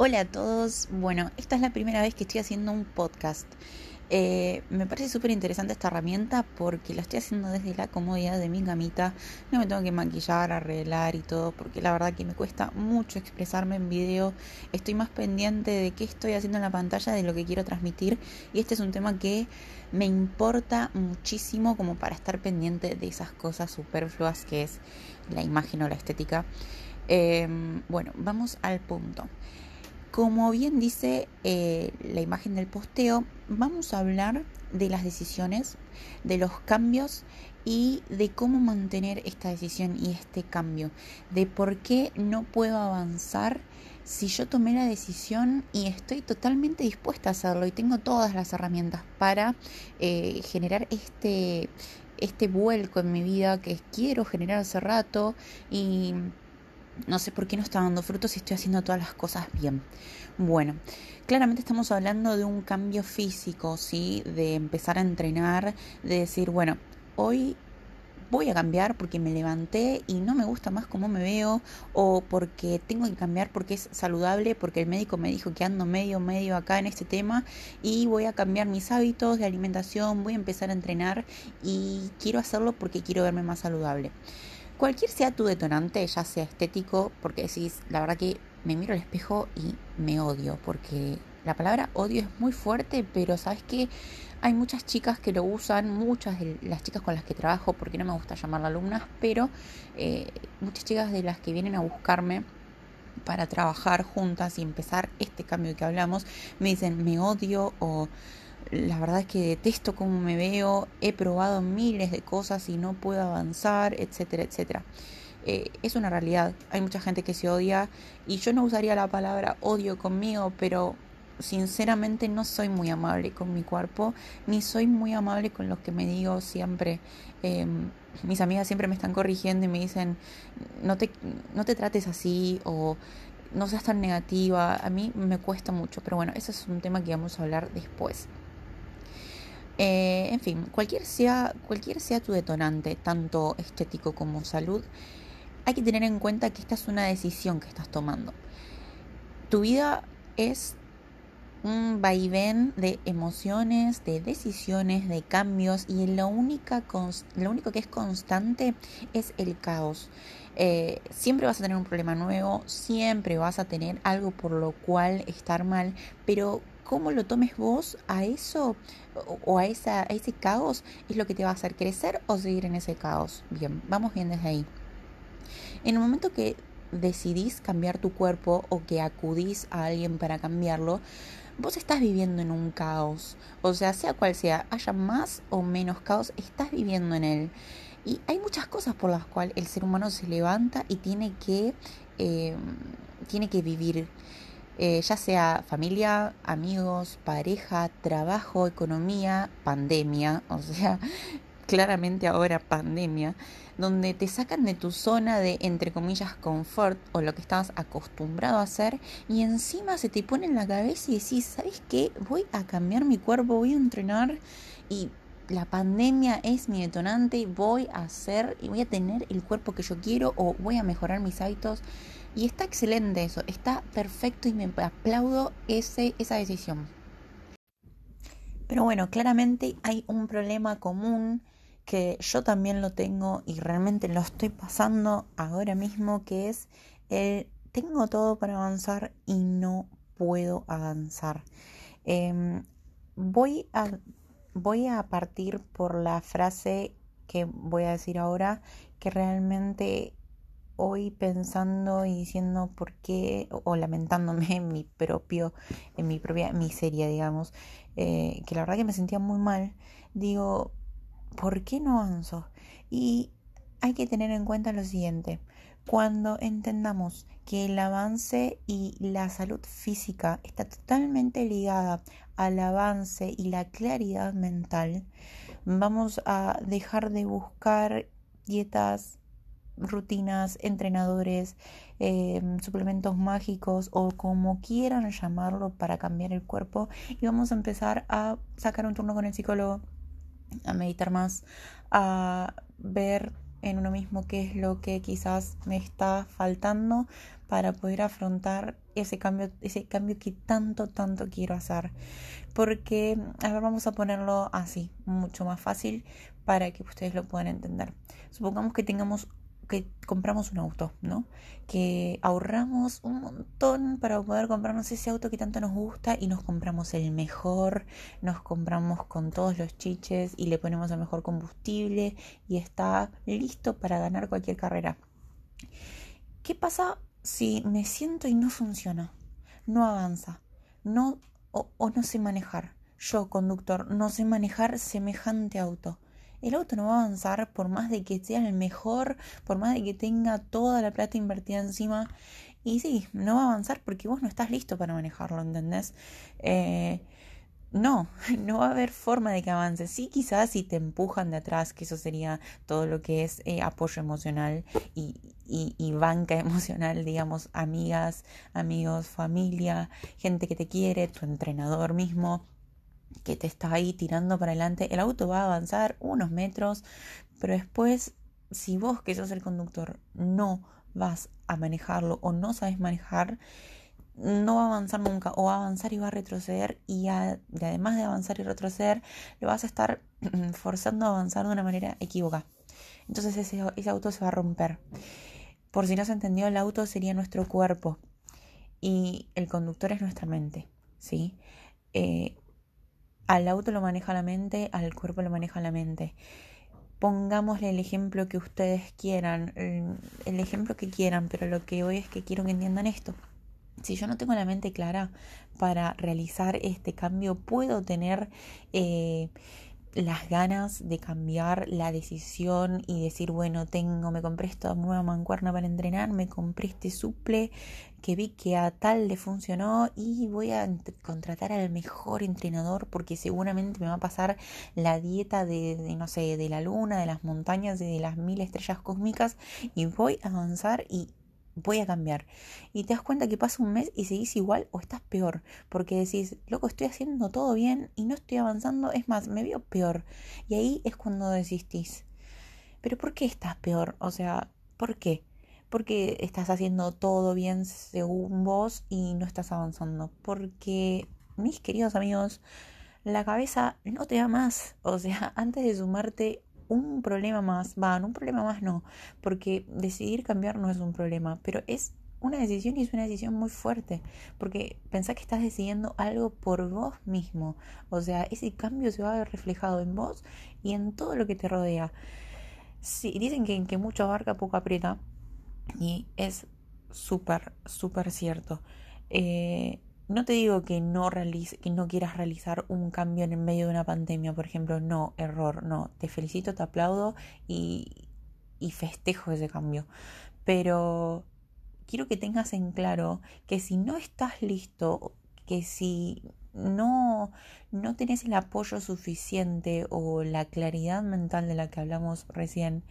Hola a todos. Bueno, esta es la primera vez que estoy haciendo un podcast. Eh, me parece súper interesante esta herramienta porque la estoy haciendo desde la comodidad de mi camita. No me tengo que maquillar, arreglar y todo porque la verdad que me cuesta mucho expresarme en video. Estoy más pendiente de qué estoy haciendo en la pantalla, de lo que quiero transmitir. Y este es un tema que me importa muchísimo como para estar pendiente de esas cosas superfluas que es la imagen o la estética. Em, bueno, vamos al punto. Como bien dice eh, la imagen del posteo, vamos a hablar de las decisiones, de los cambios y de cómo mantener esta decisión y este cambio, de por qué no puedo avanzar si yo tomé la decisión y estoy totalmente dispuesta a hacerlo y tengo todas las herramientas para eh, generar este, este vuelco en mi vida que quiero generar hace rato y no sé por qué no está dando frutos si estoy haciendo todas las cosas bien. Bueno, claramente estamos hablando de un cambio físico, ¿sí? De empezar a entrenar, de decir, bueno, hoy voy a cambiar porque me levanté y no me gusta más cómo me veo o porque tengo que cambiar porque es saludable, porque el médico me dijo que ando medio, medio acá en este tema y voy a cambiar mis hábitos de alimentación, voy a empezar a entrenar y quiero hacerlo porque quiero verme más saludable. Cualquier sea tu detonante, ya sea estético, porque decís, la verdad que me miro al espejo y me odio, porque la palabra odio es muy fuerte, pero sabes que hay muchas chicas que lo usan, muchas de las chicas con las que trabajo, porque no me gusta llamarlas alumnas, pero eh, muchas chicas de las que vienen a buscarme para trabajar juntas y empezar este cambio que hablamos, me dicen me odio o la verdad es que detesto cómo me veo, he probado miles de cosas y no puedo avanzar, etcétera, etcétera. Eh, es una realidad, hay mucha gente que se odia y yo no usaría la palabra odio conmigo, pero sinceramente no soy muy amable con mi cuerpo, ni soy muy amable con lo que me digo siempre. Em, mis amigas siempre me están corrigiendo y me dicen, no te, no te trates así o no seas tan negativa. A mí me cuesta mucho, pero bueno, ese es un tema que vamos a hablar después. Eh, en fin, cualquier sea, cualquier sea tu detonante, tanto estético como salud, hay que tener en cuenta que esta es una decisión que estás tomando. Tu vida es un vaivén de emociones, de decisiones, de cambios y lo, única lo único que es constante es el caos. Eh, siempre vas a tener un problema nuevo, siempre vas a tener algo por lo cual estar mal, pero cómo lo tomes vos a eso o a, esa, a ese caos es lo que te va a hacer crecer o seguir en ese caos. Bien, vamos bien desde ahí. En el momento que decidís cambiar tu cuerpo o que acudís a alguien para cambiarlo, vos estás viviendo en un caos. O sea, sea cual sea, haya más o menos caos, estás viviendo en él. Y hay muchas cosas por las cuales el ser humano se levanta y tiene que, eh, tiene que vivir. Eh, ya sea familia, amigos, pareja, trabajo, economía, pandemia, o sea, claramente ahora pandemia, donde te sacan de tu zona de, entre comillas, confort o lo que estabas acostumbrado a hacer y encima se te pone en la cabeza y decís, ¿sabes qué? Voy a cambiar mi cuerpo, voy a entrenar y la pandemia es mi detonante, voy a hacer y voy a tener el cuerpo que yo quiero o voy a mejorar mis hábitos. Y está excelente eso, está perfecto y me aplaudo ese, esa decisión. Pero bueno, claramente hay un problema común que yo también lo tengo y realmente lo estoy pasando ahora mismo, que es tengo todo para avanzar y no puedo avanzar. Em, voy a voy a partir por la frase que voy a decir ahora, que realmente hoy pensando y diciendo por qué, o, lamentándome en mi propio, en mi propia miseria, digamos, eh, que la verdad que me sentía muy mal, digo, ¿por qué no avanzo? Y hay que tener en cuenta lo siguiente, cuando entendamos que el avance y la salud física está totalmente ligada al avance y la claridad mental, vamos a dejar de buscar dietas, rutinas, entrenadores, em, suplementos mágicos o como quieran llamarlo para cambiar el cuerpo y vamos a empezar a sacar un turno con el psicólogo, a meditar más, a ver en uno mismo qué es lo que quizás me está faltando para poder afrontar ese cambio, ese cambio que tanto, tanto quiero hacer. Porque, a ver, vamos a ponerlo así, mucho más fácil para que ustedes lo puedan entender. Supongamos que tengamos que compramos un auto, ¿no? Que ahorramos un montón para poder comprarnos ese auto que tanto nos gusta y nos compramos el mejor, nos compramos con todos los chiches y le ponemos el mejor combustible y está listo para ganar cualquier carrera. ¿Qué pasa si me siento y no funciona? No avanza, no o, o no sé manejar. Yo, conductor, no sé manejar semejante auto el auto no va a avanzar por más de que sea el mejor, por más de que tenga toda la plata invertida encima. Y sí, no va a avanzar porque vos no estás listo para manejarlo, ¿entendés? Eh, no, no va a haber forma de que avance. Sí, quizás si te empujan de atrás, que eso sería todo lo que es eh, apoyo emocional y, y, banca emocional, digamos, amigas, amigos, familia, gente que te quiere, tu entrenador mismo que te está ahí tirando para adelante, el auto va a avanzar unos metros, pero después, si vos que sos el conductor no vas a manejarlo o no sabes manejar, no va a avanzar nunca o va a avanzar y va a retroceder y, además de avanzar y retroceder, lo vas a estar forzando a avanzar de una manera equivocada. Entonces ese, ese auto se va a romper. Por si no se entendió, el auto sería nuestro cuerpo y el conductor es nuestra mente, ¿sí? Eh, al auto lo maneja la mente, al cuerpo lo maneja la mente. Pongámosle el ejemplo que ustedes quieran, el ejemplo que quieran, pero lo que hoy es que quiero que entiendan esto. Si yo no tengo la mente clara para realizar este cambio, puedo tener eh, las ganas de cambiar la decisión y decir, bueno, tengo, me compré esta nueva mancuerna para entrenar, me compré este suple que vi que a tal le funcionó y voy a contratar al mejor entrenador porque seguramente me va a pasar la dieta de, de no sé, de la luna, de las montañas, de las mil estrellas cósmicas y voy a avanzar y voy a cambiar. Y te das cuenta que pasa un mes y seguís igual o estás peor, porque decís, loco, estoy haciendo todo bien y no estoy avanzando, es más, me veo peor. Y ahí es cuando desistís. Pero ¿por qué estás peor? O sea, ¿por qué? Porque estás haciendo todo bien según vos y no estás avanzando. Porque, mis queridos amigos, la cabeza no te da más. O sea, antes de sumarte un problema más, van, un problema más no, porque decidir cambiar no es un problema, pero es una decisión y es una decisión muy fuerte, porque pensá que estás decidiendo algo por vos mismo, o sea, ese cambio se va a ver reflejado en vos y en todo lo que te rodea. Sí, dicen que, que mucho abarca, poco aprieta, y es súper, súper cierto. Eh, no te digo que no, no quieras realizar un cambio en medio de una pandemia, por ejemplo, no, error, no, te felicito, te aplaudo y, y festejo ese cambio. Pero quiero que tengas en claro que si no estás listo, que si no, no tenés el apoyo suficiente o la claridad mental de la que hablamos recién,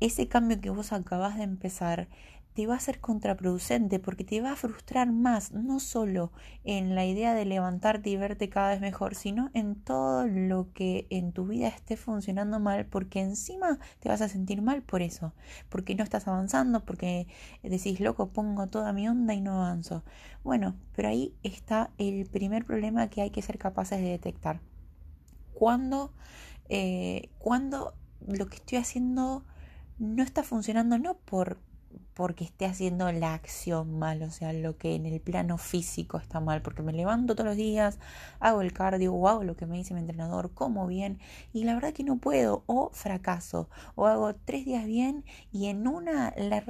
ese cambio que vos acabas de empezar te va a ser contraproducente porque te va a frustrar más, no solo en la idea de levantarte y verte cada vez mejor, sino en todo lo que en tu vida esté funcionando mal, porque encima te vas a sentir mal por eso, porque no estás avanzando, porque decís, loco, pongo toda mi onda y no avanzo. Bueno, pero ahí está el primer problema que hay que ser capaces de detectar. Cuando, eh, cuando lo que estoy haciendo no está funcionando, no por porque esté haciendo la acción mal, o sea, lo que en el plano físico está mal, porque me levanto todos los días, hago el cardio o hago lo que me dice mi entrenador, como bien, y la verdad que no puedo, o fracaso, o hago tres días bien y en una la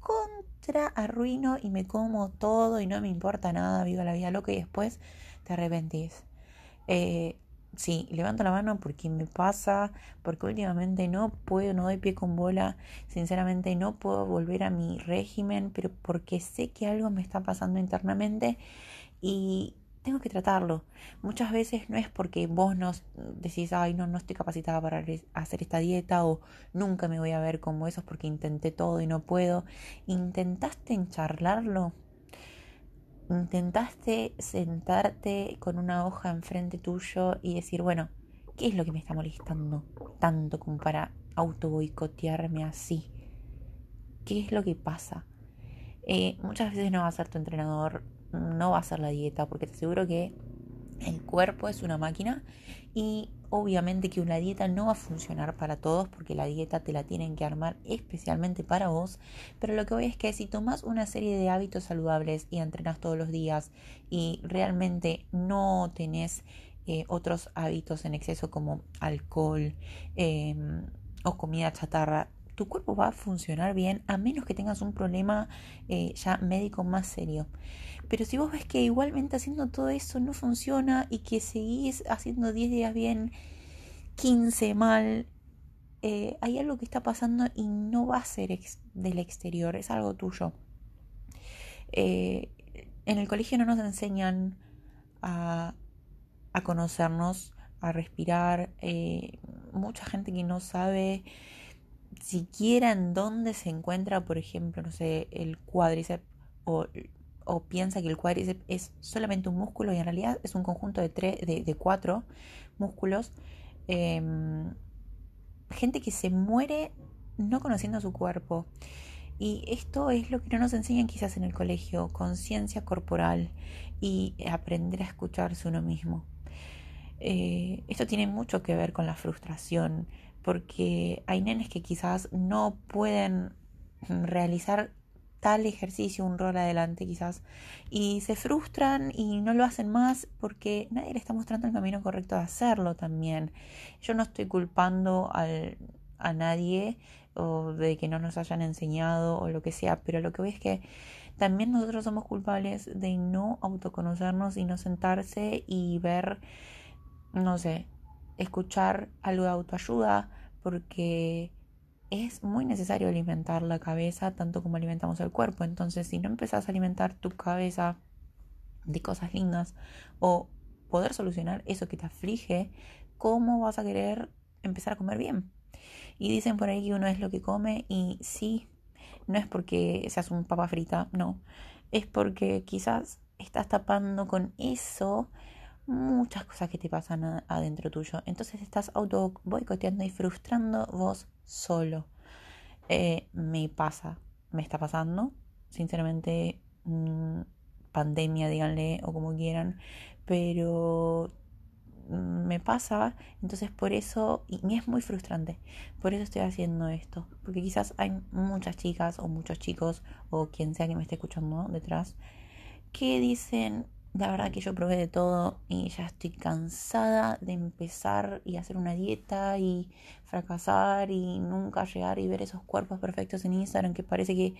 contra arruino y me como todo y no me importa nada, vivo la vida loca y después te arrepentís. Eh, sí, levanto la mano porque me pasa, porque últimamente no puedo, no doy pie con bola, sinceramente no puedo volver a mi régimen, pero porque sé que algo me está pasando internamente y tengo que tratarlo. Muchas veces no es porque vos nos decís, ay, no, no estoy capacitada para hacer esta dieta o nunca me voy a ver como eso porque intenté todo y no puedo. ¿Intentaste encharlarlo? Intentaste sentarte con una hoja enfrente tuyo y decir, bueno, ¿qué es lo que me está molestando tanto como para auto boicotearme así? ¿Qué es lo que pasa? Eh, muchas veces no va a ser tu entrenador, no va a ser la dieta, porque te aseguro que el cuerpo es una máquina y obviamente que una dieta no va a funcionar para todos porque la dieta te la tienen que armar especialmente para vos. Pero lo que voy es que si tomas una serie de hábitos saludables y entrenas todos los días y realmente no tenés eh, otros hábitos en exceso como alcohol em, o comida chatarra, tu cuerpo va a funcionar bien a menos que tengas un problema eh, ya médico más serio. Pero si vos ves que igualmente haciendo todo eso no funciona y que seguís haciendo 10 días bien, 15 mal, eh, hay algo que está pasando y no va a ser del exterior, es algo tuyo. Eh, en el colegio no nos enseñan a, a conocernos, a respirar. mucha gente que no sabe siquiera en dónde se encuentra, por ejemplo, no sé, el cuádriceps o, piensa que el cuádriceps es solamente un músculo y en realidad es un conjunto de, tres, de, cuatro músculos. Em, gente que se muere no conociendo su cuerpo. Y esto es lo que no nos enseñan quizás en el colegio, conciencia corporal y aprender a escucharse uno mismo. Eh, esto tiene mucho que ver con la frustración, porque hay nenes que quizás no pueden realizar tal ejercicio, un rol adelante quizás, y se frustran y no lo hacen más porque nadie le está mostrando el camino correcto de hacerlo también. Yo no estoy culpando a nadie o de que no nos hayan enseñado o lo que sea, pero lo que veo es que también nosotros somos culpables de no autoconocernos y no sentarse y ver, no sé, escuchar algo de autoayuda, porque es muy necesario alimentar la cabeza tanto como alimentamos el cuerpo. Entonces, si no empezás a alimentar tu cabeza de cosas lindas o poder solucionar eso que te aflige, ¿cómo vas a querer empezar a comer bien? Y dicen por ahí que uno es lo que come y sí, no es porque seas un papa frita, no, es porque quizás estás tapando con eso muchas cosas que te pasan adentro tuyo. Entonces estás auto boicoteando y frustrando vos solo. Eh, me pasa, me está pasando. Sinceramente, mm, pandemia, díganle, o como quieran. Pero mm, me pasa, entonces por eso, y es muy frustrante, por eso estoy haciendo esto, porque quizás hay muchas chicas o muchos chicos o quien sea que me esté escuchando detrás que dicen, la verdad que yo probé de todo y ya estoy cansada de empezar y hacer una dieta y fracasar y nunca llegar y ver esos cuerpos perfectos en Instagram que parece que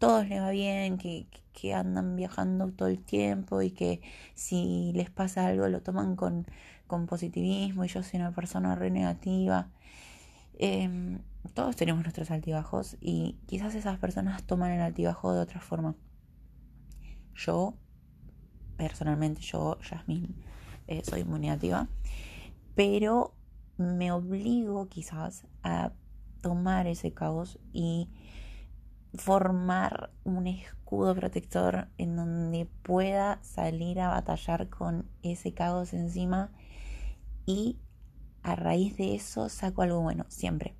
todos les va bien, que, que andan viajando todo el tiempo y que si les pasa algo lo toman con, con positivismo y yo soy una persona re negativa. Em, todos tenemos nuestros altibajos y quizás esas personas toman el altibajo de otra forma. Yo personalmente yo, Jasmine, eh, soy muy negativa, pero me obligo quizás a tomar ese caos y formar un escudo protector en donde pueda salir a batallar con ese caos encima y a raíz de eso saco algo bueno, siempre.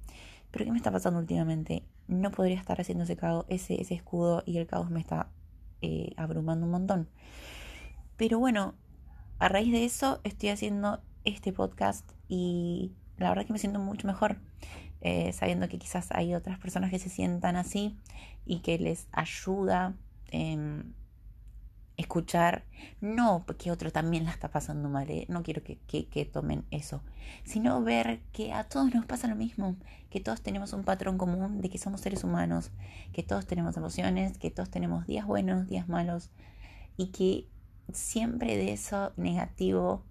Pero ¿qué me está pasando últimamente? No podría estar haciendo ese, caos, ese, ese escudo y el caos me está eh, abrumando un montón. Pero bueno, a raíz de eso estoy haciendo este podcast y la verdad que me siento mucho mejor. Eh, sabiendo que quizás hay otras personas que se sientan así y que les ayuda em, escuchar, no porque otro también la está pasando mal, eh, no quiero que, que, tomen eso, sino ver que a todos nos pasa lo mismo, que todos tenemos un patrón común de que somos seres humanos, que todos tenemos emociones, que todos tenemos días buenos, días malos y que siempre de eso negativo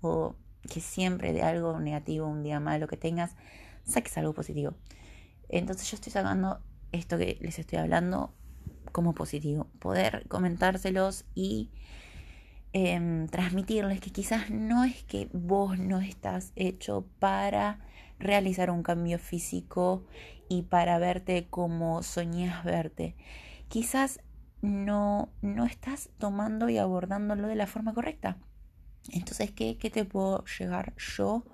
o que siempre de algo negativo, un día malo que tengas, saques algo positivo. Entonces yo estoy sacando esto que les estoy hablando como positivo. Poder comentárselos y em, transmitirles que quizás no es que vos no estás hecho para realizar un cambio físico y para verte como soñás verte. Quizás no, no estás tomando y abordándolo de la forma correcta. Entonces, ¿qué, qué te puedo llegar yo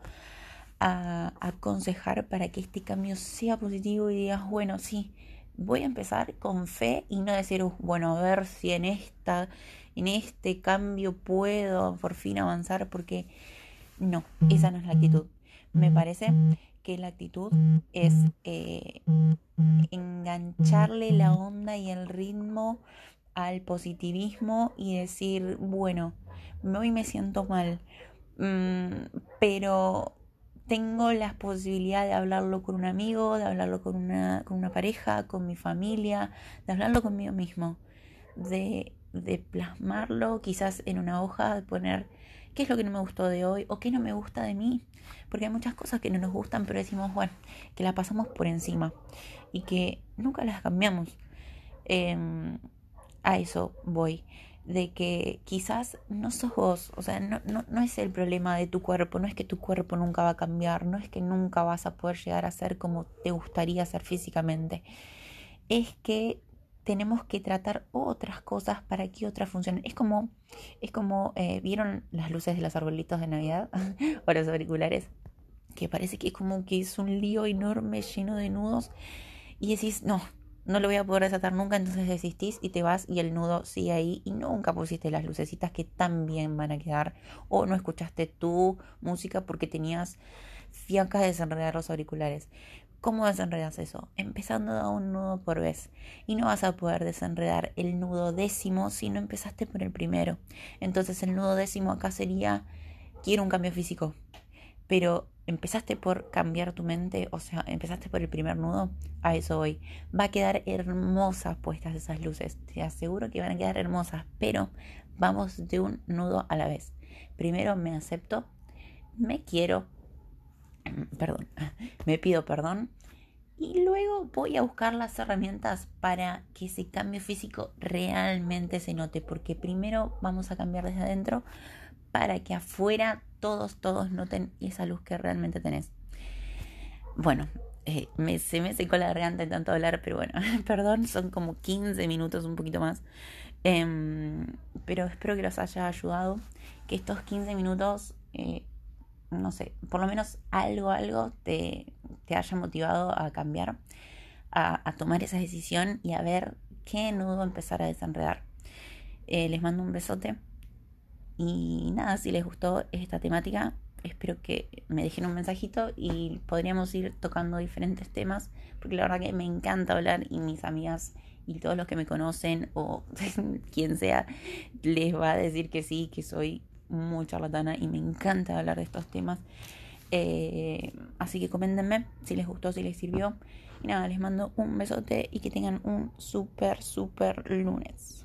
a aconsejar para que este cambio sea positivo y digas, bueno, sí, voy a empezar con fe y no decir, bueno, a ver si en esta, en este cambio puedo por fin avanzar, porque no, esa no es la actitud. Me parece que la actitud es eh, engancharle la onda y el ritmo al positivismo y decir, bueno, hoy me siento mal, mm, pero tengo la posibilidad de hablarlo con un amigo, de hablarlo con una, con una pareja, con mi familia, de hablarlo conmigo mismo, de, de plasmarlo quizás en una hoja, de poner qué es lo que no me gustó de hoy o qué no me gusta de mí. Porque hay muchas cosas que no nos gustan, pero decimos, bueno, que las pasamos por encima y que nunca las cambiamos. Em, a eso voy de que quizás no sos vos, o sea, no, no, no, es el problema de tu cuerpo, no es que tu cuerpo nunca va a cambiar, no es que nunca vas a poder llegar a ser como te gustaría ser físicamente, es que tenemos que tratar otras cosas para que otras funcionen. Es como, es como, eh, ¿vieron las luces de los arbolitos de Navidad o los auriculares? Que parece que es como que es un lío enorme lleno de nudos y decís, no, no lo voy a poder desatar nunca, entonces desistís y te vas y el nudo sigue ahí y nunca pusiste las lucecitas que también van a quedar o no escuchaste tu música porque tenías fiancas de desenredar los auriculares. ¿Cómo desenredas eso? Empezando a un nudo por vez. Y no vas a poder desenredar el nudo décimo si no empezaste por el primero. Entonces el nudo décimo acá sería, quiero un cambio físico. Pero empezaste por cambiar tu mente, o sea, empezaste por el primer nudo, a eso voy. Va a quedar hermosas puestas esas luces, te aseguro que van a quedar hermosas, pero vamos de un nudo a la vez. Primero me acepto, me quiero, perdón, me pido perdón y luego voy a buscar las herramientas para que ese cambio físico realmente se note, porque primero vamos a cambiar desde adentro para que afuera todos, todos noten esa luz que realmente tenés. Bueno, eh, me, se me secó la garganta de tanto hablar, pero bueno, perdón, son como 15 minutos, un poquito más. Em, pero espero que los haya ayudado, que estos 15 minutos, eh, no sé, por lo menos algo, algo te, te haya motivado a cambiar, a, tomar esa decisión y a ver qué nudo empezar a desenredar. Eh, les mando un besote y nada, si les gustó esta temática, espero que me dejen un mensajito y podríamos ir tocando diferentes temas, porque la verdad que me encanta hablar y mis amigas y todos los que me conocen o quien sea les va a decir que sí, que soy muy charlatana y me encanta hablar de estos temas. Eh, así que coméntenme si les gustó, si les sirvió. Y nada, les mando un besote y que tengan un súper, súper lunes.